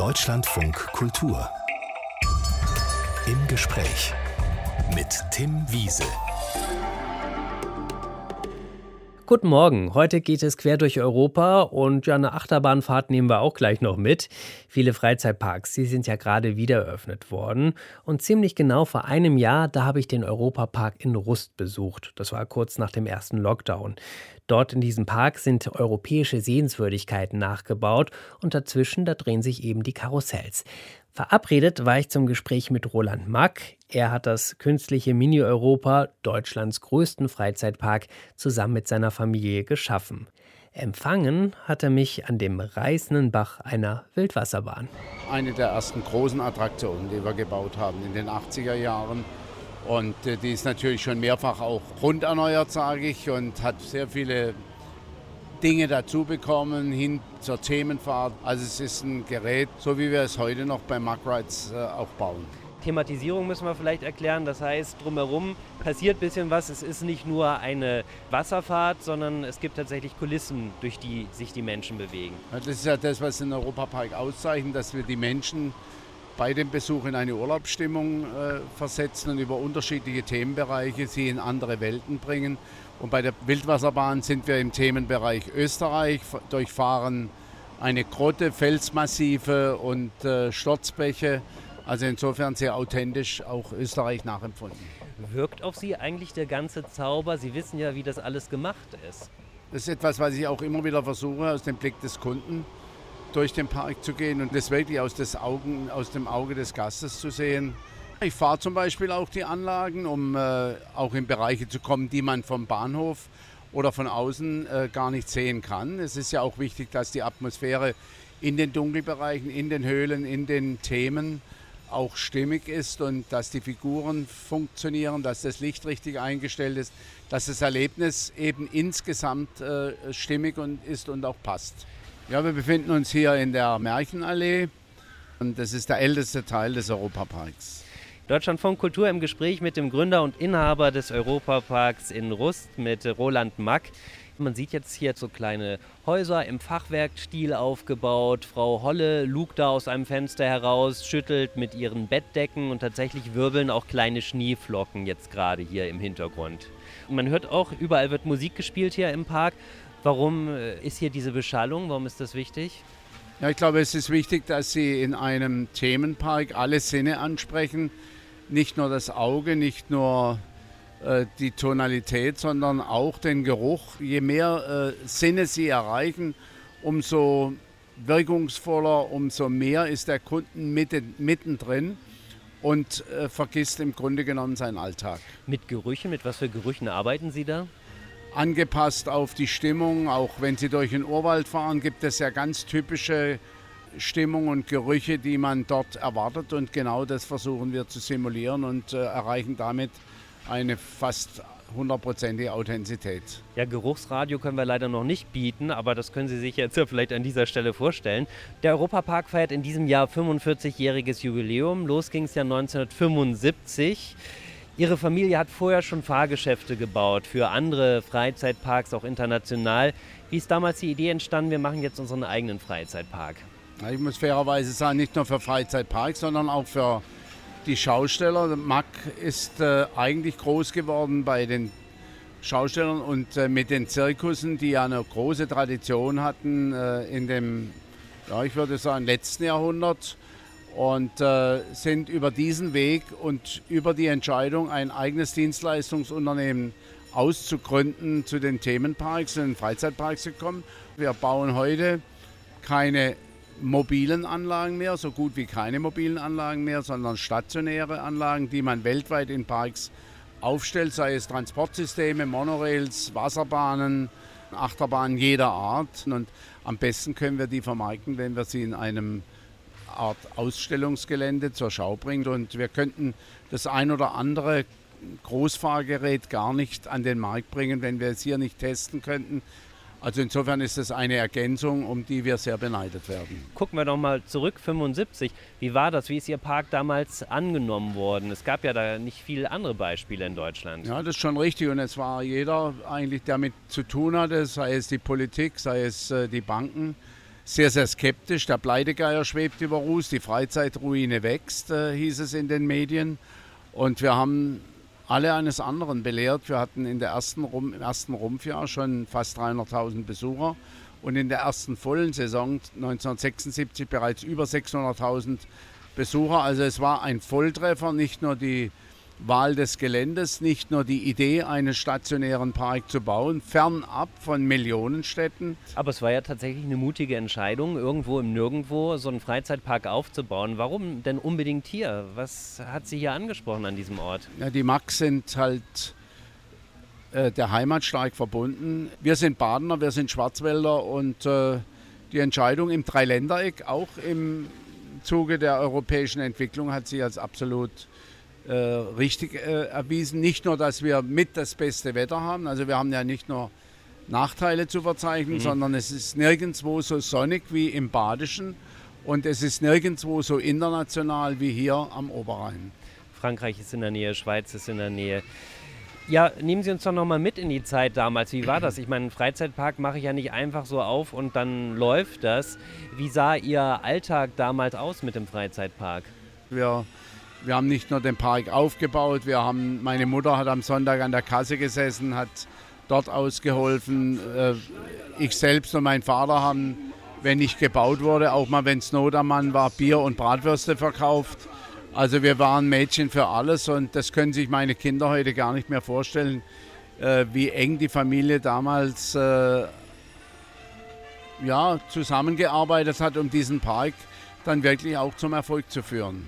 Deutschlandfunk Kultur. Im Gespräch mit Tim Wiese. Guten Morgen. Heute geht es quer durch Europa und ja, eine Achterbahnfahrt nehmen wir auch gleich noch mit. Viele Freizeitparks, die sind ja gerade wieder eröffnet worden. Und ziemlich genau vor einem Jahr, da habe ich den Europapark in Rust besucht. Das war kurz nach dem ersten Lockdown. Dort in diesem Park sind europäische Sehenswürdigkeiten nachgebaut und dazwischen, da drehen sich eben die Karussells. Verabredet war ich zum Gespräch mit Roland Mack. Er hat das künstliche Mini-Europa, Deutschlands größten Freizeitpark, zusammen mit seiner Familie geschaffen. Empfangen hat er mich an dem reißenden Bach einer Wildwasserbahn. Eine der ersten großen Attraktionen, die wir gebaut haben in den 80er Jahren. Und äh, die ist natürlich schon mehrfach auch runderneuert, sage ich, und hat sehr viele Dinge dazu bekommen, hin zur Themenfahrt. Also es ist ein Gerät, so wie wir es heute noch bei Rides äh, auch bauen. Thematisierung müssen wir vielleicht erklären. Das heißt, drumherum passiert ein bisschen was. Es ist nicht nur eine Wasserfahrt, sondern es gibt tatsächlich Kulissen, durch die sich die Menschen bewegen. Das ist ja das, was den Europapark auszeichnet, dass wir die Menschen bei dem Besuch in eine Urlaubsstimmung äh, versetzen und über unterschiedliche Themenbereiche sie in andere Welten bringen. Und bei der Wildwasserbahn sind wir im Themenbereich Österreich, durchfahren eine Grotte, Felsmassive und äh, Sturzbäche. Also insofern sehr authentisch auch Österreich nachempfunden. Wirkt auf Sie eigentlich der ganze Zauber? Sie wissen ja, wie das alles gemacht ist. Das ist etwas, was ich auch immer wieder versuche, aus dem Blick des Kunden durch den Park zu gehen und das wirklich aus, Augen, aus dem Auge des Gastes zu sehen. Ich fahre zum Beispiel auch die Anlagen, um äh, auch in Bereiche zu kommen, die man vom Bahnhof oder von außen äh, gar nicht sehen kann. Es ist ja auch wichtig, dass die Atmosphäre in den Dunkelbereichen, in den Höhlen, in den Themen auch stimmig ist und dass die Figuren funktionieren, dass das Licht richtig eingestellt ist, dass das Erlebnis eben insgesamt äh, stimmig und ist und auch passt. Ja, wir befinden uns hier in der Märchenallee und das ist der älteste Teil des Europaparks. Deutschlandfunk Kultur im Gespräch mit dem Gründer und Inhaber des Europaparks in Rust, mit Roland Mack. Man sieht jetzt hier so kleine Häuser im Fachwerkstil aufgebaut. Frau Holle lugt da aus einem Fenster heraus, schüttelt mit ihren Bettdecken und tatsächlich wirbeln auch kleine Schneeflocken jetzt gerade hier im Hintergrund. Und man hört auch, überall wird Musik gespielt hier im Park. Warum äh, ist hier diese Beschallung? Warum ist das wichtig? Ja, ich glaube, es ist wichtig, dass Sie in einem Themenpark alle Sinne ansprechen nicht nur das Auge, nicht nur äh, die Tonalität, sondern auch den Geruch. Je mehr äh, Sinne Sie erreichen, umso wirkungsvoller, umso mehr ist der Kunden mitten, mittendrin und äh, vergisst im Grunde genommen seinen Alltag. Mit Gerüchen, mit was für Gerüchen arbeiten Sie da? Angepasst auf die Stimmung, auch wenn Sie durch den Urwald fahren, gibt es ja ganz typische Stimmung und Gerüche, die man dort erwartet. Und genau das versuchen wir zu simulieren und äh, erreichen damit eine fast hundertprozentige Authentizität. Ja, Geruchsradio können wir leider noch nicht bieten, aber das können Sie sich jetzt ja vielleicht an dieser Stelle vorstellen. Der Europapark feiert in diesem Jahr 45-jähriges Jubiläum. Los ging es ja 1975. Ihre Familie hat vorher schon Fahrgeschäfte gebaut für andere Freizeitparks, auch international. Wie ist damals die Idee entstanden, wir machen jetzt unseren eigenen Freizeitpark? Ich muss fairerweise sagen, nicht nur für Freizeitparks, sondern auch für die Schausteller. Mack ist äh, eigentlich groß geworden bei den Schaustellern und äh, mit den Zirkussen, die ja eine große Tradition hatten äh, in dem, ja, ich würde sagen, letzten Jahrhundert und äh, sind über diesen Weg und über die Entscheidung, ein eigenes Dienstleistungsunternehmen auszugründen, zu den Themenparks, den Freizeitparks gekommen. Wir bauen heute keine mobilen Anlagen mehr, so gut wie keine mobilen Anlagen mehr, sondern stationäre Anlagen, die man weltweit in Parks aufstellt, sei es Transportsysteme, Monorails, Wasserbahnen, Achterbahnen jeder Art. Und am besten können wir die vermarkten, wenn wir sie in einem Art Ausstellungsgelände zur Schau bringen. Und wir könnten das ein oder andere Großfahrgerät gar nicht an den Markt bringen, wenn wir es hier nicht testen könnten, also insofern ist es eine Ergänzung, um die wir sehr beneidet werden. Gucken wir doch mal zurück, 75. Wie war das? Wie ist Ihr Park damals angenommen worden? Es gab ja da nicht viele andere Beispiele in Deutschland. Ja, das ist schon richtig. Und es war jeder eigentlich, der mit zu tun hatte, sei es die Politik, sei es äh, die Banken, sehr, sehr skeptisch. Der Pleitegeier schwebt über Ruß, die Freizeitruine wächst, äh, hieß es in den Medien. Und wir haben alle eines anderen belehrt. Wir hatten in der ersten Rum, im ersten Rumpfjahr schon fast 300.000 Besucher und in der ersten vollen Saison 1976 bereits über 600.000 Besucher. Also es war ein Volltreffer, nicht nur die Wahl des Geländes, nicht nur die Idee, einen stationären Park zu bauen, fernab von Millionenstädten. Aber es war ja tatsächlich eine mutige Entscheidung, irgendwo im Nirgendwo so einen Freizeitpark aufzubauen. Warum denn unbedingt hier? Was hat Sie hier angesprochen an diesem Ort? Ja, die Max sind halt äh, der Heimat stark verbunden. Wir sind Badener, wir sind Schwarzwälder und äh, die Entscheidung im Dreiländereck, auch im Zuge der europäischen Entwicklung, hat sich als absolut äh, richtig äh, erwiesen. Nicht nur, dass wir mit das beste Wetter haben, also wir haben ja nicht nur Nachteile zu verzeichnen, mhm. sondern es ist nirgendwo so sonnig wie im Badischen und es ist nirgendwo so international wie hier am Oberrhein. Frankreich ist in der Nähe, Schweiz ist in der Nähe. Ja, nehmen Sie uns doch nochmal mit in die Zeit damals. Wie war das? Ich meine, einen Freizeitpark mache ich ja nicht einfach so auf und dann läuft das. Wie sah Ihr Alltag damals aus mit dem Freizeitpark? Wir wir haben nicht nur den Park aufgebaut, wir haben, meine Mutter hat am Sonntag an der Kasse gesessen, hat dort ausgeholfen. Äh, ich selbst und mein Vater haben, wenn nicht gebaut wurde, auch mal, wenn es Not am Mann war, Bier und Bratwürste verkauft. Also wir waren Mädchen für alles und das können sich meine Kinder heute gar nicht mehr vorstellen, äh, wie eng die Familie damals äh, ja, zusammengearbeitet hat, um diesen Park dann wirklich auch zum Erfolg zu führen.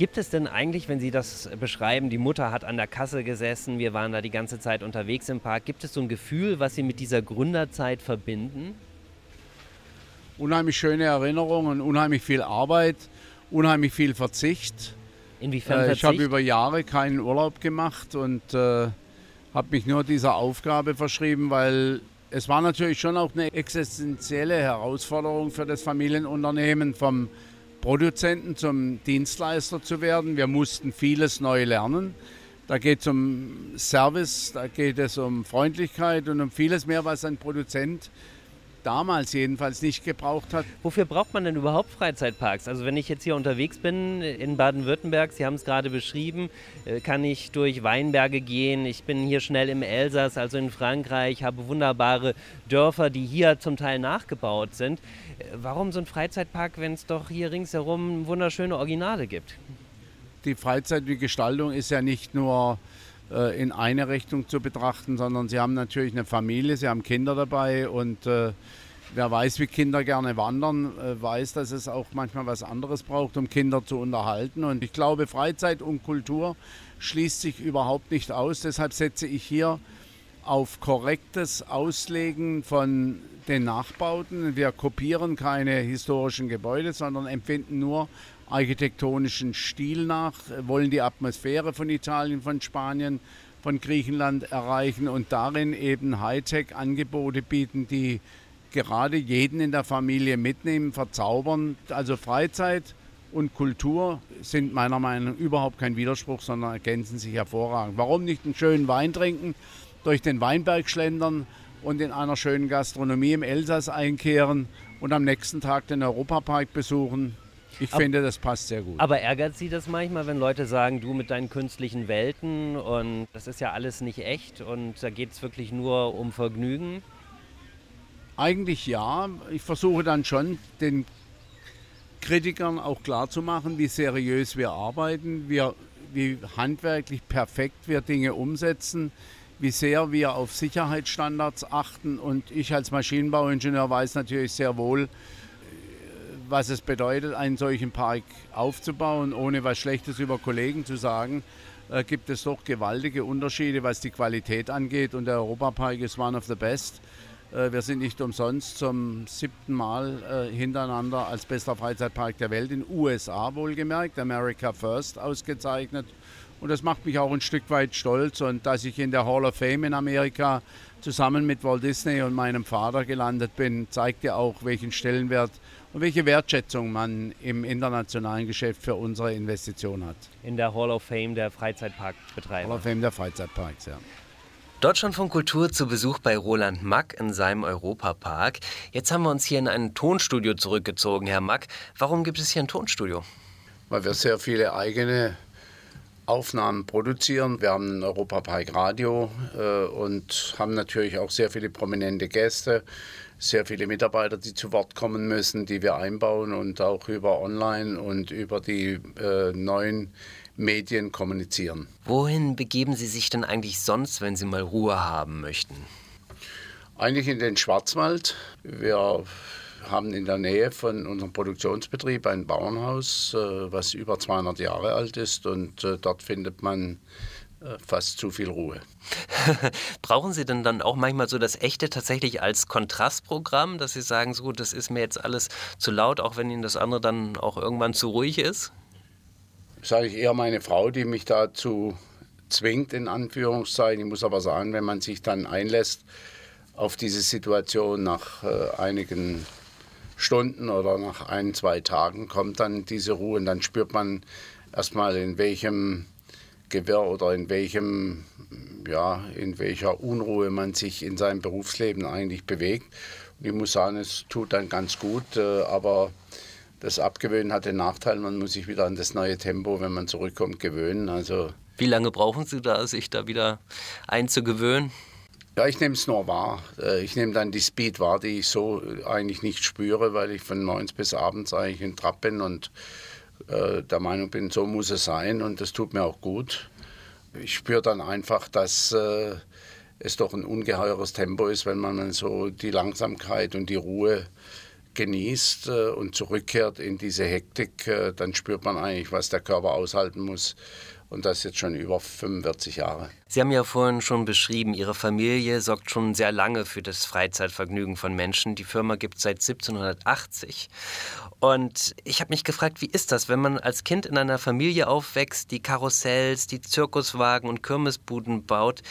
Gibt es denn eigentlich, wenn Sie das beschreiben, die Mutter hat an der Kasse gesessen, wir waren da die ganze Zeit unterwegs im Park, gibt es so ein Gefühl, was Sie mit dieser Gründerzeit verbinden? Unheimlich schöne Erinnerungen, unheimlich viel Arbeit, unheimlich viel Verzicht. Inwiefern Verzicht? Ich habe über Jahre keinen Urlaub gemacht und äh, habe mich nur dieser Aufgabe verschrieben, weil es war natürlich schon auch eine existenzielle Herausforderung für das Familienunternehmen vom Produzenten zum Dienstleister zu werden. Wir mussten vieles neu lernen. Da geht es um Service, da geht es um Freundlichkeit und um vieles mehr, was ein Produzent damals jedenfalls nicht gebraucht hat. Wofür braucht man denn überhaupt Freizeitparks? Also wenn ich jetzt hier unterwegs bin in Baden-Württemberg, Sie haben es gerade beschrieben, äh, kann ich durch Weinberge gehen. Ich bin hier schnell im Elsass, also in Frankreich, habe wunderbare Dörfer, die hier zum Teil nachgebaut sind. Äh, warum so ein Freizeitpark, wenn es doch hier ringsherum wunderschöne Originale gibt? Die Freizeit, die Gestaltung ist ja nicht nur äh, in eine Richtung zu betrachten, sondern sie haben natürlich eine Familie, sie haben Kinder dabei und äh, wer weiß, wie Kinder gerne wandern, äh, weiß, dass es auch manchmal was anderes braucht, um Kinder zu unterhalten. Und ich glaube, Freizeit und Kultur schließt sich überhaupt nicht aus. Deshalb setze ich hier auf korrektes Auslegen von den Nachbauten. Wir kopieren keine historischen Gebäude, sondern empfinden nur architektonischen Stil nach, wollen die Atmosphäre von Italien, von Spanien, von Griechenland erreichen und darin eben Hightech-Angebote bieten, die gerade jeden in der Familie mitnehmen, verzaubern. Also Freizeit und Kultur sind meiner Meinung nach überhaupt kein Widerspruch, sondern ergänzen sich hervorragend. Warum nicht einen schönen Wein trinken, durch den Weinberg schlendern und in einer schönen Gastronomie im Elsass einkehren und am nächsten Tag den Europapark besuchen? Ich aber, finde, das passt sehr gut. Aber ärgert Sie das manchmal, wenn Leute sagen, du mit deinen künstlichen Welten und das ist ja alles nicht echt und da geht es wirklich nur um Vergnügen? Eigentlich ja. Ich versuche dann schon den Kritikern auch klarzumachen, wie seriös wir arbeiten, wir, wie handwerklich perfekt wir Dinge umsetzen, wie sehr wir auf Sicherheitsstandards achten. Und ich als Maschinenbauingenieur weiß natürlich sehr wohl, was es bedeutet, einen solchen Park aufzubauen, ohne was Schlechtes über Kollegen zu sagen, äh, gibt es doch gewaltige Unterschiede, was die Qualität angeht. Und der Europapark ist one of the best. Äh, wir sind nicht umsonst zum siebten Mal äh, hintereinander als bester Freizeitpark der Welt in USA wohlgemerkt, America First ausgezeichnet. Und das macht mich auch ein Stück weit stolz. Und dass ich in der Hall of Fame in Amerika zusammen mit Walt Disney und meinem Vater gelandet bin, zeigt ja auch, welchen Stellenwert und welche Wertschätzung man im internationalen Geschäft für unsere Investition hat. In der Hall of Fame der Freizeitparkbetreiber. Hall of Fame der Freizeitparks, ja. Deutschland von Kultur zu Besuch bei Roland Mack in seinem Europapark. Jetzt haben wir uns hier in ein Tonstudio zurückgezogen, Herr Mack. Warum gibt es hier ein Tonstudio? Weil wir sehr viele eigene Aufnahmen produzieren. Wir haben ein Europapark Radio äh, und haben natürlich auch sehr viele prominente Gäste, sehr viele Mitarbeiter, die zu Wort kommen müssen, die wir einbauen und auch über Online und über die äh, neuen Medien kommunizieren. Wohin begeben Sie sich denn eigentlich sonst, wenn Sie mal Ruhe haben möchten? Eigentlich in den Schwarzwald. Wir haben in der Nähe von unserem Produktionsbetrieb ein Bauernhaus, äh, was über 200 Jahre alt ist und äh, dort findet man fast zu viel Ruhe. Brauchen Sie denn dann auch manchmal so das Echte tatsächlich als Kontrastprogramm, dass Sie sagen, so, das ist mir jetzt alles zu laut, auch wenn Ihnen das andere dann auch irgendwann zu ruhig ist? Sage ich eher meine Frau, die mich dazu zwingt, in Anführungszeichen. Ich muss aber sagen, wenn man sich dann einlässt auf diese Situation nach äh, einigen Stunden oder nach ein, zwei Tagen kommt dann diese Ruhe und dann spürt man erstmal, in welchem Gewirr oder in welchem, ja, in welcher Unruhe man sich in seinem Berufsleben eigentlich bewegt. Und ich muss sagen, es tut dann ganz gut, äh, aber das Abgewöhnen hat den Nachteil, man muss sich wieder an das neue Tempo, wenn man zurückkommt, gewöhnen. Also Wie lange brauchen Sie da, sich da wieder einzugewöhnen? Ja, ich nehme es nur wahr. Äh, ich nehme dann die Speed wahr, die ich so eigentlich nicht spüre, weil ich von morgens bis abends eigentlich in Trab bin und äh, der Meinung bin, so muss es sein und das tut mir auch gut. Ich spüre dann einfach, dass äh, es doch ein ungeheures Tempo ist, wenn man so die Langsamkeit und die Ruhe genießt äh, und zurückkehrt in diese Hektik, äh, dann spürt man eigentlich, was der Körper aushalten muss und das jetzt schon über 45 Jahre. Sie haben ja vorhin schon beschrieben, Ihre Familie sorgt schon sehr lange für das Freizeitvergnügen von Menschen. Die Firma gibt es seit 1780. Und ich habe mich gefragt, wie ist das, wenn man als Kind in einer Familie aufwächst, die Karussells, die Zirkuswagen und Kirmesbuden baut?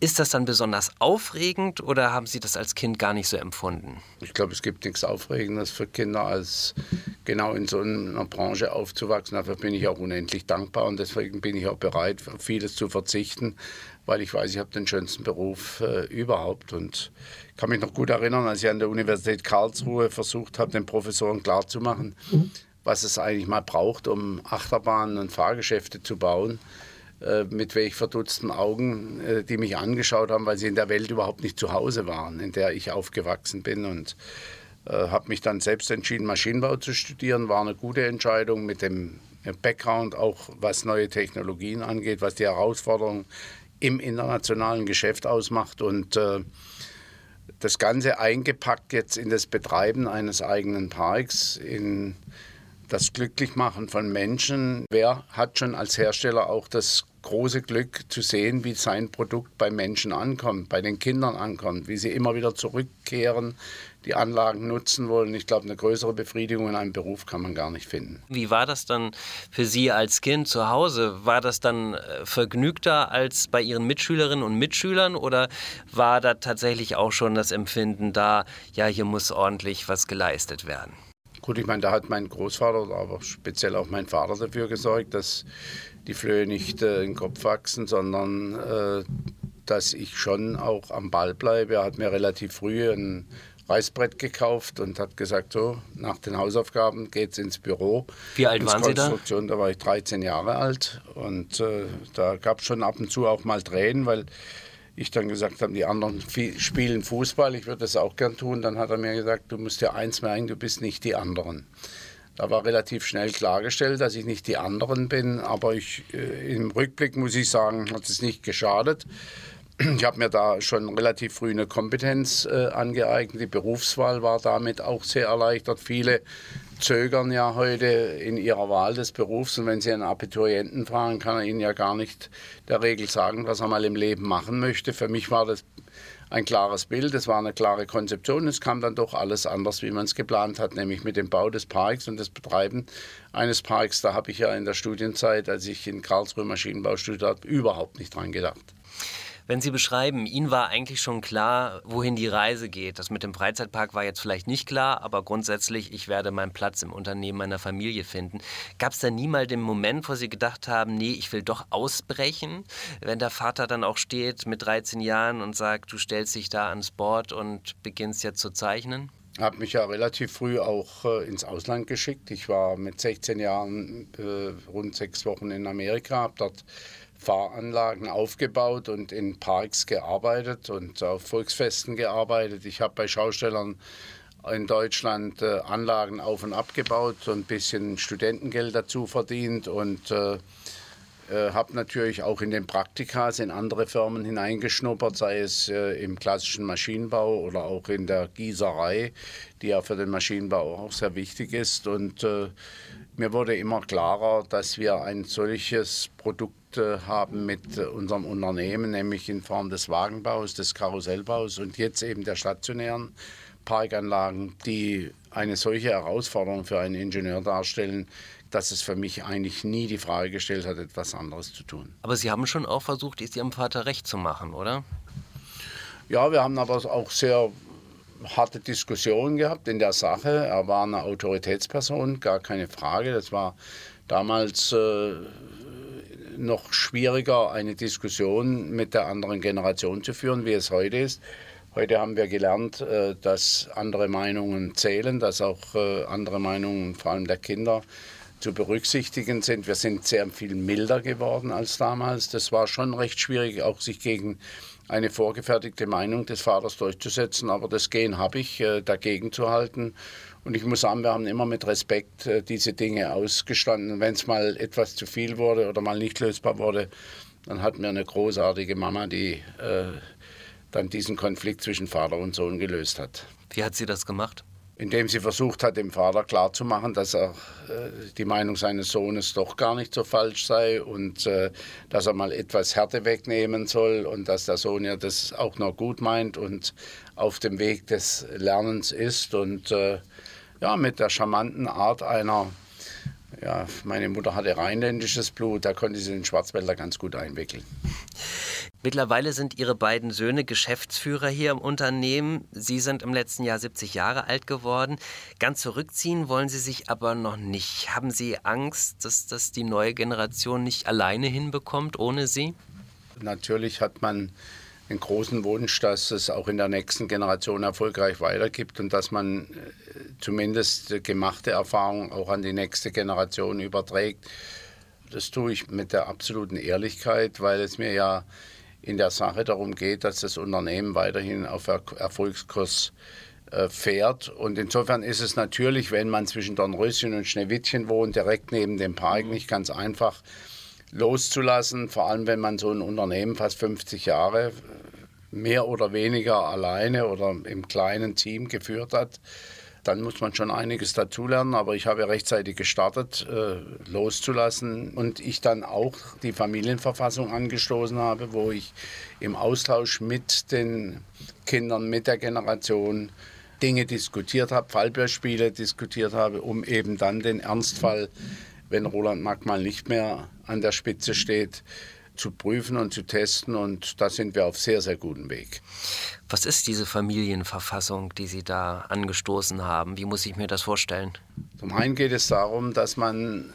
Ist das dann besonders aufregend oder haben Sie das als Kind gar nicht so empfunden? Ich glaube, es gibt nichts Aufregendes für Kinder, als genau in so einer Branche aufzuwachsen. Dafür bin ich auch unendlich dankbar und deswegen bin ich auch bereit, auf vieles zu verzichten, weil ich weiß, ich habe den schönsten Beruf äh, überhaupt. Und ich kann mich noch gut erinnern, als ich an der Universität Karlsruhe versucht habe, den Professoren klarzumachen, mhm. was es eigentlich mal braucht, um Achterbahnen und Fahrgeschäfte zu bauen äh, mit welch verdutzten Augen äh, die mich angeschaut haben, weil sie in der Welt überhaupt nicht zu Hause waren, in der ich aufgewachsen bin. Und äh, habe mich dann selbst entschieden, Maschinenbau zu studieren. War eine gute Entscheidung mit dem Background, auch was neue Technologien angeht, was die Herausforderungen im internationalen Geschäft ausmacht. Und äh, das Ganze eingepackt jetzt in das Betreiben eines eigenen Parks, in das Glücklichmachen von Menschen. Wer hat schon als Hersteller auch das große Glück zu sehen, wie sein Produkt bei Menschen ankommt, bei den Kindern ankommt, wie sie immer wieder zurückkehren, die Anlagen nutzen wollen. Ich glaube, eine größere Befriedigung in einem Beruf kann man gar nicht finden. Wie war das dann für Sie als Kind zu Hause? War das dann äh, vergnügter als bei Ihren Mitschülerinnen und Mitschülern oder war da tatsächlich auch schon das Empfinden da, ja, hier muss ordentlich was geleistet werden? Gut, ich meine, da hat mein Großvater, aber speziell auch mein Vater dafür gesorgt, dass die Flöhe nicht äh, in den Kopf wachsen, sondern äh, dass ich schon auch am Ball bleibe. Er hat mir relativ früh ein Reißbrett gekauft und hat gesagt, so, nach den Hausaufgaben geht es ins Büro. Wie alt waren Sie da? Da war ich 13 Jahre alt und äh, da gab es schon ab und zu auch mal Tränen, weil ich dann gesagt habe, die anderen spielen Fußball, ich würde das auch gern tun. Dann hat er mir gesagt, du musst dir eins merken, du bist nicht die anderen. Da war relativ schnell klargestellt, dass ich nicht die anderen bin, aber ich, äh, im Rückblick muss ich sagen, hat es nicht geschadet. Ich habe mir da schon relativ früh eine Kompetenz äh, angeeignet. Die Berufswahl war damit auch sehr erleichtert. Viele zögern ja heute in ihrer Wahl des Berufs und wenn Sie einen Abiturienten fragen, kann er Ihnen ja gar nicht der Regel sagen, was er mal im Leben machen möchte. Für mich war das ein klares Bild, es war eine klare Konzeption. Es kam dann doch alles anders, wie man es geplant hat, nämlich mit dem Bau des Parks und das Betreiben eines Parks. Da habe ich ja in der Studienzeit, als ich in Karlsruhe Maschinenbau studiert habe, überhaupt nicht dran gedacht. Wenn Sie beschreiben, Ihnen war eigentlich schon klar, wohin die Reise geht. Das mit dem Freizeitpark war jetzt vielleicht nicht klar, aber grundsätzlich, ich werde meinen Platz im Unternehmen meiner Familie finden. Gab es da nie mal den Moment, wo Sie gedacht haben, nee, ich will doch ausbrechen? Wenn der Vater dann auch steht mit 13 Jahren und sagt, du stellst dich da ans Board und beginnst jetzt zu zeichnen? Ich habe mich ja relativ früh auch äh, ins Ausland geschickt. Ich war mit 16 Jahren äh, rund sechs Wochen in Amerika, habe dort Fahranlagen aufgebaut und in Parks gearbeitet und auf Volksfesten gearbeitet. Ich habe bei Schaustellern in Deutschland äh, Anlagen auf und abgebaut und ein bisschen Studentengeld dazu verdient und äh, äh, habe natürlich auch in den Praktikas in andere Firmen hineingeschnuppert, sei es äh, im klassischen Maschinenbau oder auch in der Gießerei, die ja für den Maschinenbau auch sehr wichtig ist. Und äh, mir wurde immer klarer, dass wir ein solches Produkt haben mit unserem Unternehmen, nämlich in Form des Wagenbaus, des Karussellbaus und jetzt eben der stationären Parkanlagen, die eine solche Herausforderung für einen Ingenieur darstellen, dass es für mich eigentlich nie die Frage gestellt hat, etwas anderes zu tun. Aber Sie haben schon auch versucht, es Ihrem Vater recht zu machen, oder? Ja, wir haben aber auch sehr harte Diskussionen gehabt in der Sache. Er war eine Autoritätsperson, gar keine Frage. Das war damals äh, noch schwieriger, eine Diskussion mit der anderen Generation zu führen, wie es heute ist. Heute haben wir gelernt, äh, dass andere Meinungen zählen, dass auch äh, andere Meinungen, vor allem der Kinder, zu berücksichtigen sind. Wir sind sehr viel milder geworden als damals. Das war schon recht schwierig, auch sich gegen eine vorgefertigte Meinung des Vaters durchzusetzen. Aber das Gehen habe ich, äh, dagegen zu halten. Und ich muss sagen, wir haben immer mit Respekt äh, diese Dinge ausgestanden. Wenn es mal etwas zu viel wurde oder mal nicht lösbar wurde, dann hatten wir eine großartige Mama, die äh, dann diesen Konflikt zwischen Vater und Sohn gelöst hat. Wie hat sie das gemacht? Indem sie versucht hat, dem Vater klarzumachen, dass er äh, die Meinung seines Sohnes doch gar nicht so falsch sei und äh, dass er mal etwas Härte wegnehmen soll und dass der Sohn ja das auch noch gut meint und auf dem Weg des Lernens ist und äh, ja, mit der charmanten Art einer ja, meine Mutter hatte rheinländisches Blut, da konnte sie den Schwarzwälder ganz gut einwickeln. Mittlerweile sind Ihre beiden Söhne Geschäftsführer hier im Unternehmen. Sie sind im letzten Jahr 70 Jahre alt geworden. Ganz zurückziehen wollen Sie sich aber noch nicht. Haben Sie Angst, dass das die neue Generation nicht alleine hinbekommt ohne Sie? Natürlich hat man den großen Wunsch, dass es auch in der nächsten Generation erfolgreich weitergibt und dass man äh, zumindest gemachte Erfahrungen auch an die nächste Generation überträgt. Das tue ich mit der absoluten Ehrlichkeit, weil es mir ja in der Sache darum geht, dass das Unternehmen weiterhin auf Erfolgskurs äh, fährt. Und insofern ist es natürlich, wenn man zwischen Dornröschen und Schneewittchen wohnt, direkt neben dem Park, mhm. nicht ganz einfach loszulassen, vor allem wenn man so ein Unternehmen fast 50 Jahre mehr oder weniger alleine oder im kleinen Team geführt hat dann muss man schon einiges dazulernen. Aber ich habe rechtzeitig gestartet, äh, loszulassen und ich dann auch die Familienverfassung angestoßen habe, wo ich im Austausch mit den Kindern, mit der Generation Dinge diskutiert habe, Fallbeispiele diskutiert habe, um eben dann den Ernstfall, wenn Roland Mack mal nicht mehr an der Spitze steht, zu prüfen und zu testen. Und da sind wir auf sehr, sehr gutem Weg. Was ist diese Familienverfassung, die Sie da angestoßen haben? Wie muss ich mir das vorstellen? Zum einen geht es darum, dass man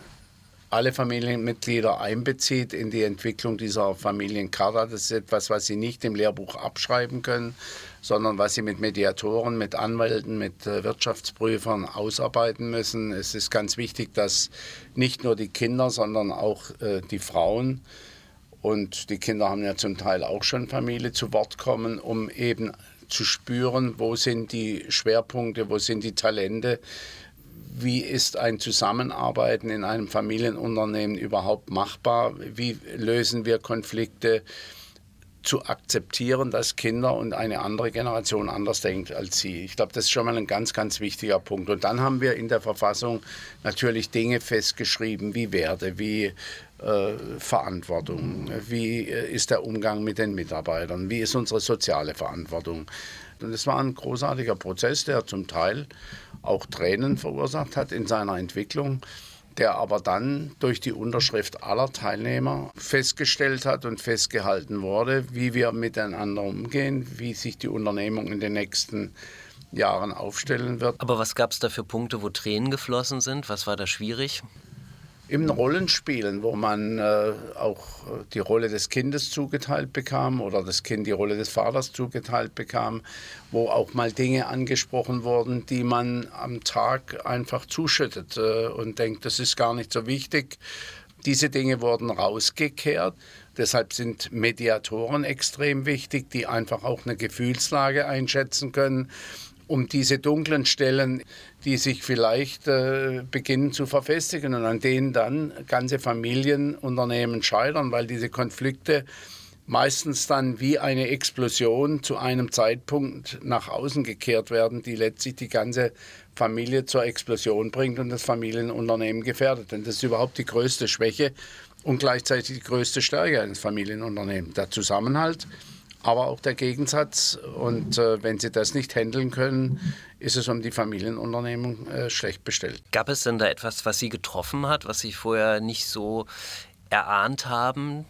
alle Familienmitglieder einbezieht in die Entwicklung dieser Familiencharta. Das ist etwas, was Sie nicht im Lehrbuch abschreiben können, sondern was Sie mit Mediatoren, mit Anwälten, mit äh, Wirtschaftsprüfern ausarbeiten müssen. Es ist ganz wichtig, dass nicht nur die Kinder, sondern auch äh, die Frauen und die Kinder haben ja zum Teil auch schon Familie zu Wort kommen, um eben zu spüren, wo sind die Schwerpunkte, wo sind die Talente, wie ist ein Zusammenarbeiten in einem Familienunternehmen überhaupt machbar, wie lösen wir Konflikte, zu akzeptieren, dass Kinder und eine andere Generation anders denkt als sie. Ich glaube, das ist schon mal ein ganz, ganz wichtiger Punkt. Und dann haben wir in der Verfassung natürlich Dinge festgeschrieben wie Werte, wie äh, Verantwortung, wie äh, ist der Umgang mit den Mitarbeitern, wie ist unsere soziale Verantwortung. Und es war ein großartiger Prozess, der zum Teil auch Tränen verursacht hat in seiner Entwicklung. der aber dann durch die Unterschrift aller Teilnehmer festgestellt hat und festgehalten wurde, wie wir miteinander umgehen, wie sich die Unternehmung in den nächsten Jahren aufstellen wird. Aber was gab es da für Punkte, wo Tränen geflossen sind? Was war da schwierig? Im Rollenspielen, wo man äh, auch die Rolle des Kindes zugeteilt bekam oder das Kind die Rolle des Vaters zugeteilt bekam, wo auch mal Dinge angesprochen wurden, die man am Tag einfach zuschüttet äh, und denkt, das ist gar nicht so wichtig. Diese Dinge wurden rausgekehrt. Deshalb sind Mediatoren extrem wichtig, die einfach auch eine Gefühlslage einschätzen können um diese dunklen Stellen, die sich vielleicht äh, beginnen zu verfestigen und an denen dann ganze Familienunternehmen scheitern, weil diese Konflikte meistens dann wie eine Explosion zu einem Zeitpunkt nach außen gekehrt werden, die letztlich die ganze Familie zur Explosion bringt und das Familienunternehmen gefährdet. Denn das ist überhaupt die größte Schwäche und gleichzeitig die größte Stärke eines Familienunternehmens. Der Zusammenhalt aber auch der Gegensatz. Und äh, wenn sie das nicht handeln können, ist es um die Familienunternehmung äh, schlecht bestellt. Gab es denn da etwas, was Sie getroffen hat, was Sie vorher nicht so erahnt haben?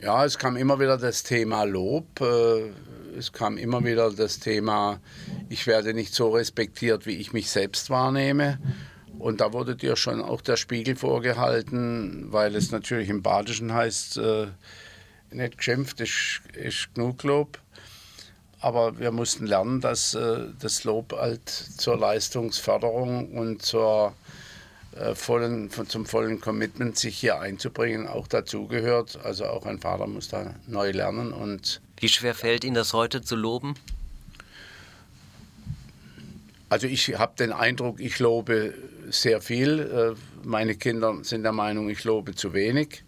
Ja, es kam immer wieder das Thema Lob. Äh, es kam immer wieder das Thema, ich werde nicht so respektiert, wie ich mich selbst wahrnehme. Und da wurde dir schon auch der Spiegel vorgehalten, weil es natürlich im Badischen heißt, äh, nicht geschimpft, ist, ist genug Lob. Aber wir mussten lernen, dass äh, das Lob halt zur Leistungsförderung und zur, äh, vollen, zum vollen Commitment, sich hier einzubringen, auch dazugehört. Also auch ein Vater muss da neu lernen. Und Wie schwer fällt Ihnen das heute zu loben? Also ich habe den Eindruck, ich lobe sehr viel. Äh, meine Kinder sind der Meinung, ich lobe zu wenig.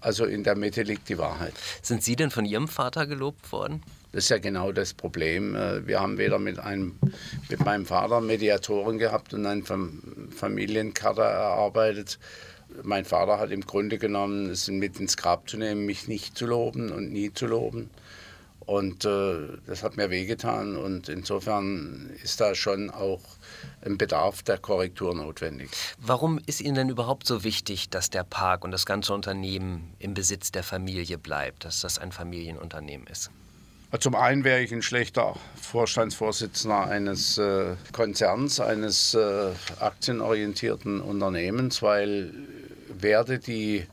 Also in der Mitte liegt die Wahrheit. Sind Sie denn von Ihrem Vater gelobt worden? Das ist ja genau das Problem. Äh, wir haben weder mit, einem, mit meinem Vater Mediatoren gehabt und eine Familienkader erarbeitet. Mein Vater hat im Grunde genommen es mit ins Grab zu nehmen, mich nicht zu loben und nie zu loben. Und äh, das hat mir wehgetan. Und insofern ist da schon auch ein Bedarf der Korrektur notwendig. Warum ist Ihnen denn überhaupt so wichtig, dass der Park und das ganze Unternehmen im Besitz der Familie bleibt, dass das ein Familienunternehmen ist? Zum einen wäre ich ein schlechter Vorstandsvorsitzender eines äh, Konzerns, eines äh, aktienorientierten Unternehmens, weil Werte, die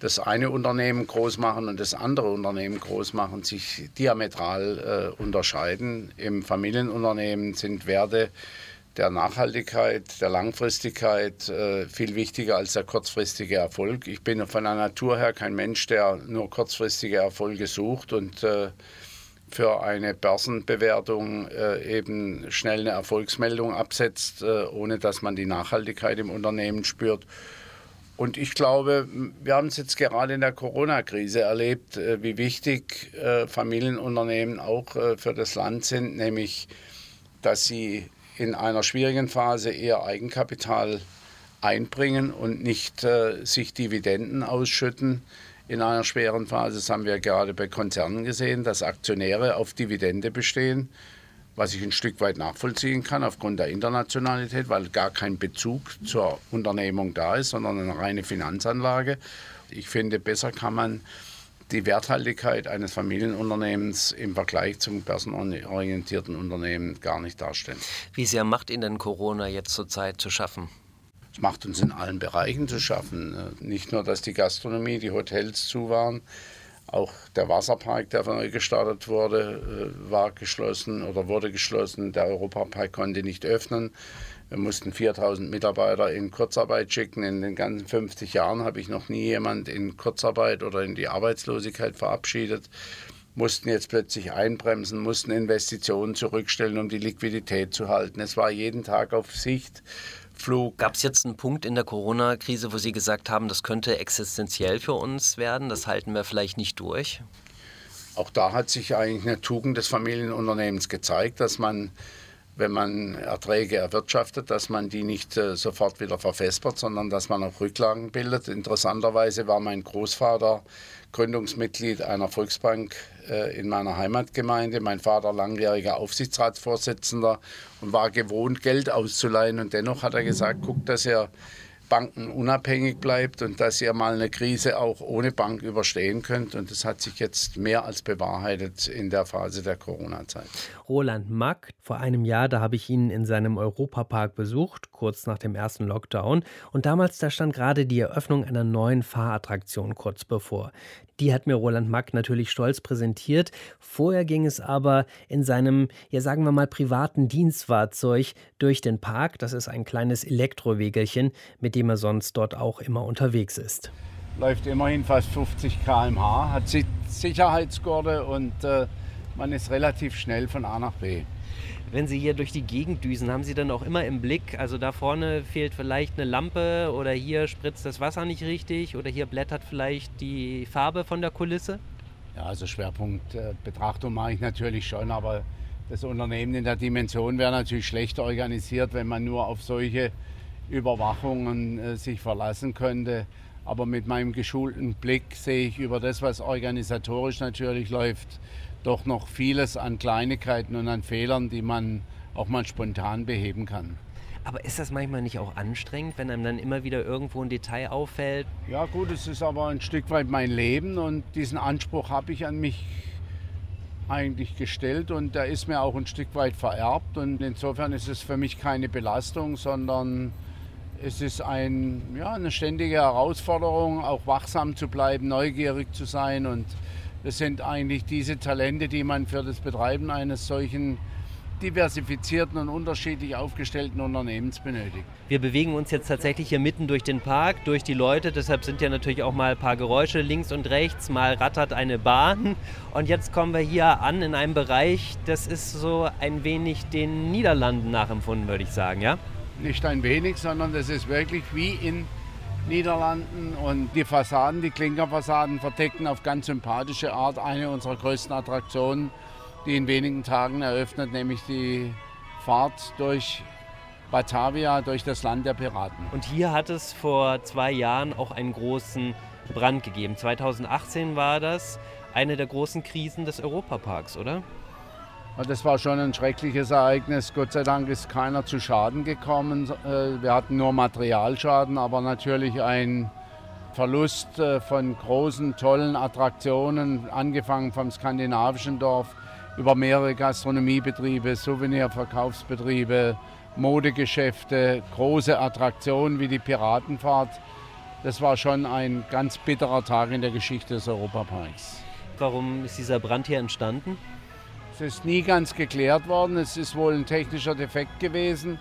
das eine Unternehmen groß machen und das andere Unternehmen groß machen, sich diametral äh, unterscheiden. Im Familienunternehmen sind Werte der Nachhaltigkeit, der Langfristigkeit äh, viel wichtiger als der kurzfristige Erfolg. Ich bin von der Natur her kein Mensch, der nur kurzfristige Erfolge sucht und äh, für eine Börsenbewertung äh, eben schnell eine Erfolgsmeldung absetzt, äh, ohne dass man die Nachhaltigkeit im Unternehmen spürt. Und ich glaube, wir haben es jetzt gerade in der Corona-Krise erlebt, äh, wie wichtig äh, Familienunternehmen auch für das Land sind, nämlich dass sie in einer schwierigen Phase eher Eigenkapital einbringen und nicht äh, sich Dividenden ausschütten. In einer schweren Phase, das haben wir gerade bei Konzernen gesehen, dass Aktionäre auf Dividende bestehen, was ich ein Stück weit nachvollziehen kann aufgrund der Internationalität, weil gar kein Bezug zur Unternehmung da ist, sondern eine reine Finanzanlage. Ich finde, besser kann man die Werthaltigkeit eines Familienunternehmens im Vergleich zum börsenorientierten Unternehmen gar nicht darstellen. Wie sehr macht Ihnen denn Corona jetzt zurzeit zu schaffen? Es macht uns in allen Bereichen zu schaffen. Nicht nur, dass die Gastronomie, die Hotels zu waren, auch der Wasserpark, der neu gestartet wurde, äh, war geschlossen oder wurde geschlossen. Der Europapark konnte nicht öffnen. Wir mussten 4000 Mitarbeiter in Kurzarbeit schicken. In den ganzen 50 Jahren habe ich noch nie jemand in Kurzarbeit oder in die Arbeitslosigkeit verabschiedet. Mussten jetzt plötzlich einbremsen, mussten Investitionen zurückstellen, um die Liquidität zu halten. Es war jeden Tag auf Sicht. Flug. Gab es jetzt einen Punkt in der Corona-Krise, wo Sie gesagt haben, das könnte existenziell für uns werden, das halten wir vielleicht nicht durch? Auch da hat sich eigentlich eine Tugend des Familienunternehmens gezeigt, dass man wenn man Erträge erwirtschaftet, dass man die nicht äh, sofort wieder verfespert, sondern dass man auch Rücklagen bildet. Interessanterweise war mein Großvater Gründungsmitglied einer Volksbank in meiner Heimatgemeinde, mein Vater langjähriger Aufsichtsratsvorsitzender und war gewohnt, Geld auszuleihen. Und dennoch hat er gesagt, guckt, dass er bankenunabhängig bleibt und dass ihr mal eine Krise auch ohne Bank überstehen könnt. Und das hat sich jetzt mehr als bewahrheitet in der Phase der Corona-Zeit. Roland Mack, vor einem Jahr, da habe ich ihn in seinem Europapark besucht, kurz nach dem ersten Lockdown. Und damals, da stand gerade die Eröffnung einer neuen Fahrattraktion kurz bevor. Die hat mir Roland Mack natürlich stolz präsentiert. Vorher ging es aber in seinem, ja sagen wir mal, privaten Dienstfahrzeug durch den Park. Das ist ein kleines Elektrowegelchen, mit dem er sonst dort auch immer unterwegs ist. Läuft immerhin fast 50 km/h, hat Sicherheitsgurte und äh, man ist relativ schnell von A nach B wenn Sie hier durch die Gegend düsen, haben Sie dann auch immer im Blick, also da vorne fehlt vielleicht eine Lampe oder hier spritzt das Wasser nicht richtig oder hier blättert vielleicht die Farbe von der Kulisse? Ja, also Schwerpunktbetrachtung mache ich natürlich schon, aber das Unternehmen in der Dimension wäre natürlich schlecht organisiert, wenn man nur auf solche Überwachungen äh, sich verlassen könnte. Aber mit meinem geschulten Blick sehe ich über das, was organisatorisch natürlich läuft, doch noch vieles an Kleinigkeiten und an Fehlern, die man auch mal spontan beheben kann. Aber ist das manchmal nicht auch anstrengend, wenn einem dann immer wieder irgendwo ein Detail auffällt? Ja gut, es ist aber ein Stück weit mein Leben und diesen Anspruch habe ich an mich eigentlich gestellt und der ist mir auch ein Stück weit vererbt und insofern ist es für mich keine Belastung, sondern es ist ein, ja, eine ständige Herausforderung, auch wachsam zu bleiben, neugierig zu sein und das sind eigentlich diese Talente, die man für das Betreiben eines solchen diversifizierten und unterschiedlich aufgestellten Unternehmens benötigt. Wir bewegen uns jetzt tatsächlich hier mitten durch den Park, durch die Leute. Deshalb sind ja natürlich auch mal ein paar Geräusche links und rechts. Mal rattert eine Bahn. Und jetzt kommen wir hier an in einem Bereich, das ist so ein wenig den Niederlanden nachempfunden, würde ich sagen, ja? Nicht ein wenig, sondern das ist wirklich wie in Niederlanden und die Fassaden, die Klinkerfassaden verdecken auf ganz sympathische Art eine unserer größten Attraktionen, die in wenigen Tagen eröffnet, nämlich die Fahrt durch Batavia, durch das Land der Piraten. Und hier hat es vor zwei Jahren auch einen großen Brand gegeben. 2018 war das eine der großen Krisen des Europaparks, oder? Das war schon ein schreckliches Ereignis. Gott sei Dank ist keiner zu Schaden gekommen. Äh, wir hatten nur Materialschaden, aber natürlich ein Verlust äh, von großen, tollen Attraktionen, angefangen vom skandinavischen Dorf über mehrere Gastronomiebetriebe, Souvenirverkaufsbetriebe, Modegeschäfte, große Attraktionen wie die Piratenfahrt. Das war schon ein ganz bitterer Tag in der Geschichte des Europaparks. Warum ist dieser Brand hier entstanden? Es ist nie ganz geklärt worden. Es ist wohl ein technischer Defekt gewesen,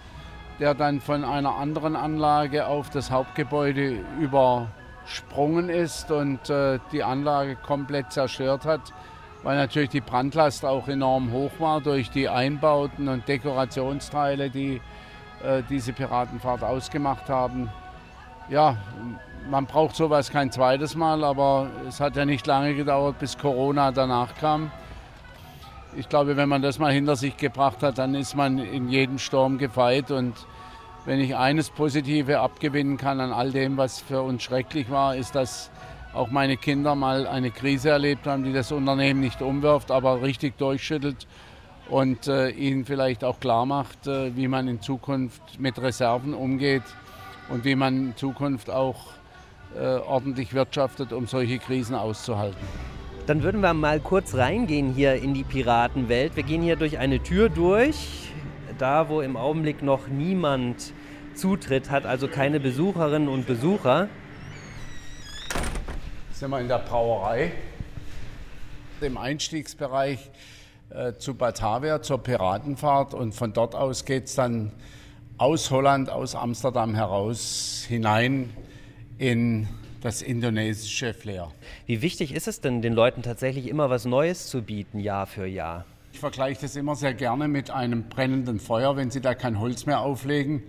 der dann von einer anderen Anlage auf das Hauptgebäude übersprungen ist und äh, die Anlage komplett zerstört hat, weil natürlich die Brandlast auch enorm hoch war durch die Einbauten und Dekorationsteile, die äh, diese Piratenfahrt ausgemacht haben. Ja, man braucht sowas kein zweites Mal, aber es hat ja nicht lange gedauert, bis Corona danach kam ich glaube, wenn man das mal hinter sich gebracht hat, dann ist man in jedem Sturm gefeit. Und wenn ich eines Positive abgewinnen kann an all dem, was für uns schrecklich war, ist, dass auch meine Kinder mal eine Krise erlebt haben, die das Unternehmen nicht umwirft, aber richtig durchschüttelt und äh, ihnen vielleicht auch klar macht, äh, wie man in Zukunft mit Reserven umgeht und wie man in Zukunft auch äh, ordentlich wirtschaftet, um solche Krisen auszuhalten. Dann würden wir mal kurz reingehen hier in die Piratenwelt. Wir gehen hier durch eine Tür durch. Da, wo im Augenblick noch niemand Zutritt hat, also keine Besucherinnen und Besucher. Sind wir in der Brauerei. Im Einstiegsbereich äh, zu Batavia, zur Piratenfahrt. Und von dort aus geht es dann aus Holland, aus Amsterdam heraus hinein in das indonesische Flair. Wie wichtig ist es denn, den Leuten tatsächlich immer was Neues zu bieten, Jahr für Jahr? Ich vergleiche das immer sehr gerne mit einem brennenden Feuer. Wenn Sie da kein Holz mehr auflegen,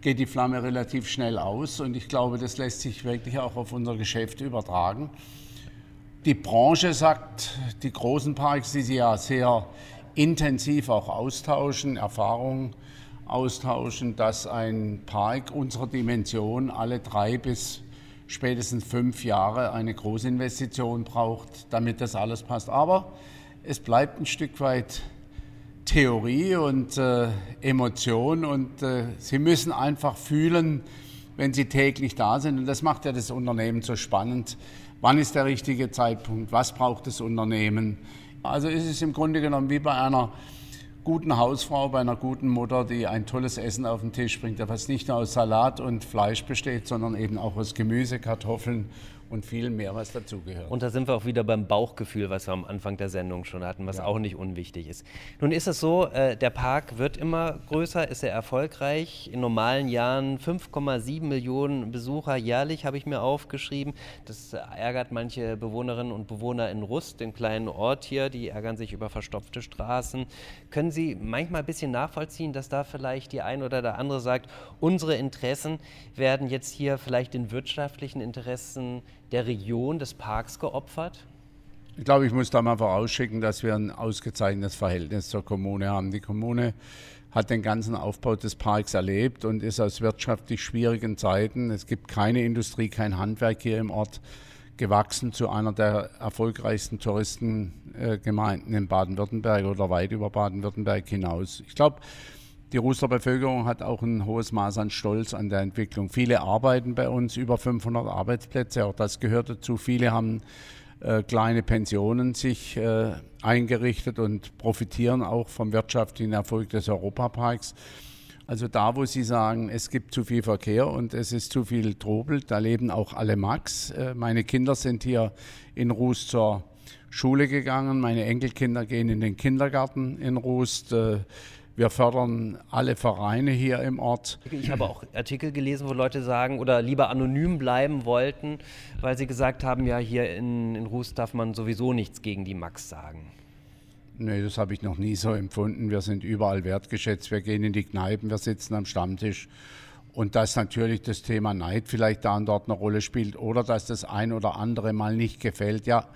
geht die Flamme relativ schnell aus. Und ich glaube, das lässt sich wirklich auch auf unser Geschäft übertragen. Die Branche sagt, die großen Parks, die sie ja sehr intensiv auch austauschen, Erfahrungen austauschen, dass ein Park unserer Dimension alle drei bis spätestens fünf Jahre eine Großinvestition braucht, damit das alles passt. Aber es bleibt ein Stück weit Theorie und äh, Emotion und äh, Sie müssen einfach fühlen, wenn sie täglich da sind. Und das macht ja das Unternehmen so spannend. Wann ist der richtige Zeitpunkt? Was braucht das Unternehmen? Also ist es im Grunde genommen wie bei einer guten Hausfrau, bei einer guten Mutter, die ein tolles Essen auf den Tisch bringt, was nicht nur aus Salat und Fleisch besteht, sondern eben auch aus Gemüse, Kartoffeln und viel mehr, was dazugehört. Und da sind wir auch wieder beim Bauchgefühl, was wir am Anfang der Sendung schon hatten, was ja. auch nicht unwichtig ist. Nun ist es so, äh, der Park wird immer größer, ist sehr erfolgreich. In normalen Jahren 5,7 Millionen Besucher jährlich, habe ich mir aufgeschrieben. Das ärgert manche Bewohnerinnen und Bewohner in Rust, dem kleinen Ort hier. Die ärgern sich über verstopfte Straßen. Können Sie manchmal ein bisschen nachvollziehen, dass da vielleicht die ein oder der andere sagt, unsere Interessen werden jetzt hier vielleicht den wirtschaftlichen Interessen der Region, des Parks geopfert? Ich glaube, ich muss da mal vorausschicken, dass wir ein ausgezeichnetes Verhältnis zur Kommune haben. Die Kommune hat den ganzen Aufbau des Parks erlebt und ist aus wirtschaftlich schwierigen Zeiten, es gibt keine Industrie, kein Handwerk hier im Ort, gewachsen zu einer der erfolgreichsten Touristengemeinden in Baden-Württemberg oder weit über Baden-Württemberg hinaus. Ich glaube, die Rußer Bevölkerung hat auch ein hohes Maß an Stolz an der Entwicklung. Viele arbeiten bei uns, über 500 Arbeitsplätze, auch das gehört dazu. Viele haben äh, kleine Pensionen sich äh, eingerichtet und profitieren auch vom wirtschaftlichen Erfolg des Europaparks. Also da, wo Sie sagen, es gibt zu viel Verkehr und es ist zu viel Trubel, da leben auch alle Max. Äh, meine Kinder sind hier in Ruß zur Schule gegangen, meine Enkelkinder gehen in den Kindergarten in Rust. Wir fördern alle Vereine hier im Ort. Ich habe auch Artikel gelesen, wo Leute sagen oder lieber anonym bleiben wollten, weil sie gesagt haben, ja, hier in, in Ruß darf man sowieso nichts gegen die Max sagen. Nee, das habe ich noch nie so empfunden. Wir sind überall wertgeschätzt. Wir gehen in die Kneipen, wir sitzen am Stammtisch. Und dass natürlich das Thema Neid vielleicht da und dort eine Rolle spielt oder dass das ein oder andere mal nicht gefällt. Ja,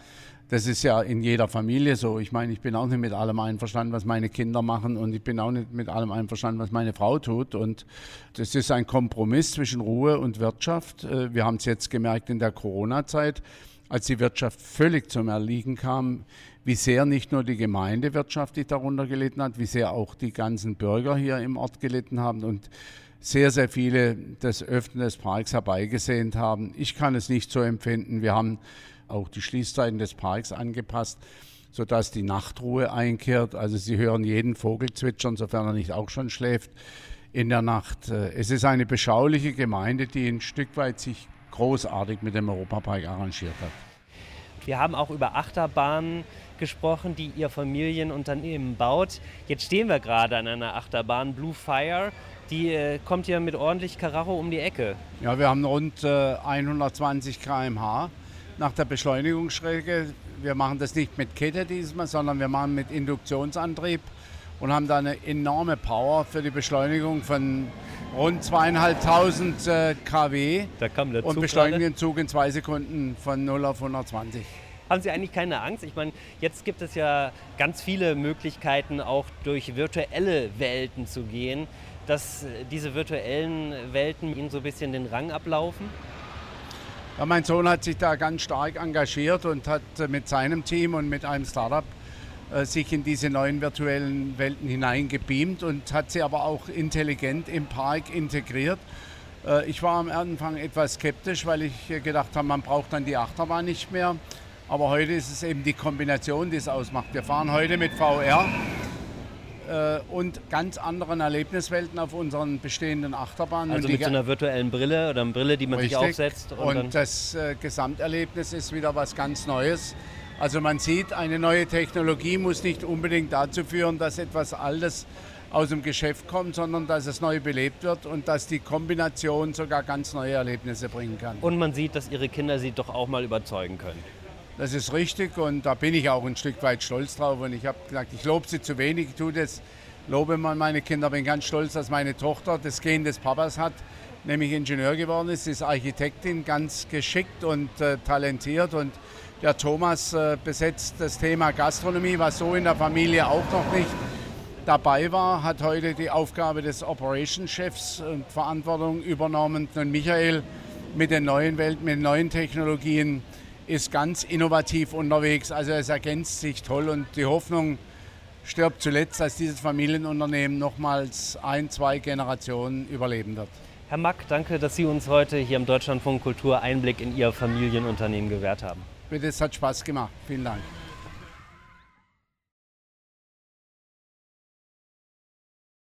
das ist ja in jeder Familie so. Ich meine, ich bin auch nicht mit allem einverstanden, was meine Kinder machen und ich bin auch nicht mit allem einverstanden, was meine Frau tut. Und das ist ein Kompromiss zwischen Ruhe und Wirtschaft. Äh, wir haben es jetzt gemerkt in der Corona-Zeit, als die Wirtschaft völlig zum Erliegen kam, wie sehr nicht nur die Gemeinde wirtschaftlich darunter gelitten hat, wie sehr auch die ganzen Bürger hier im Ort gelitten haben und sehr, sehr viele das Öffnen des Parks herbeigesehnt haben. Ich kann es nicht so empfinden. Wir haben auch die Schließzeiten des Parks angepasst, sodass die Nachtruhe einkehrt. Also Sie hören jeden Vogel zwitschern, sofern er nicht auch schon schläft in der Nacht. Äh, es ist eine beschauliche Gemeinde, die ein Stück weit sich großartig mit dem Europapark arrangiert hat. Wir haben auch über Achterbahnen gesprochen, die Ihr Familienunternehmen baut. Jetzt stehen wir gerade an einer Achterbahn, Blue Fire. Die äh, kommt ja mit ordentlich Karacho um die Ecke. Ja, wir haben rund äh, 120 km/h nach der Beschleunigungsstrecke. Wir machen das nicht mit Kette diesmal, sondern wir machen mit Induktionsantrieb und haben da eine enorme Power für die Beschleunigung von rund zweieinhalbtausend äh, kW da kam der Zug und beschleunigen den Zug in zwei Sekunden von 0 auf 120. Haben Sie eigentlich keine Angst? Ich meine, jetzt gibt es ja ganz viele Möglichkeiten, auch durch virtuelle Welten zu gehen, dass diese virtuellen Welten Ihnen so ein bisschen den Rang ablaufen? Ja, mein Sohn hat sich da ganz stark engagiert und hat äh, mit seinem Team und mit einem Startup äh, sich in diese neuen virtuellen Welten hineingebeamt und hat sie aber auch intelligent im Park integriert. Äh, ich war am Anfang etwas skeptisch, weil ich gedacht habe, man braucht dann die Achterbahn nicht mehr. Aber heute ist es eben die Kombination, die es ausmacht. Wir fahren heute mit VR und ganz anderen Erlebniswelten auf unseren bestehenden Achterbahnen. Also mit so einer virtuellen Brille oder einer Brille, die man richtig. sich aufsetzt. Und, und das äh, Gesamterlebnis ist wieder was ganz Neues. Also man sieht, eine neue Technologie muss nicht unbedingt dazu führen, dass etwas Altes aus dem Geschäft kommt, sondern dass es neu belebt wird und dass die Kombination sogar ganz neue Erlebnisse bringen kann. Und man sieht, dass Ihre Kinder Sie doch auch mal überzeugen können. Das ist richtig und da bin ich auch ein Stück weit stolz drauf. Und ich habe gesagt, ich lobe sie zu wenig, ich tue das, lobe mal meine Kinder, bin ganz stolz, dass meine Tochter das Gen des Papas hat, nämlich Ingenieur geworden ist, sie ist Architektin, ganz geschickt und äh, talentiert und der Thomas äh, besetzt das Thema Gastronomie, was so in der Familie auch noch nicht dabei war, hat heute die Aufgabe des Operation Chefs und Verantwortung übernommen. Und Michael mit den neuen Welten, mit den neuen Technologien ist ganz innovativ unterwegs. Also es ergänzt sich toll und die Hoffnung stirbt zuletzt, dass dieses Familienunternehmen nochmals ein, zwei Generationen überleben wird. Herr Mack, danke, dass Sie uns heute hier im Deutschlandfunk Kultur Einblick in Ihr Familienunternehmen gewährt haben. Bitte, es hat Spaß gemacht. Vielen Dank.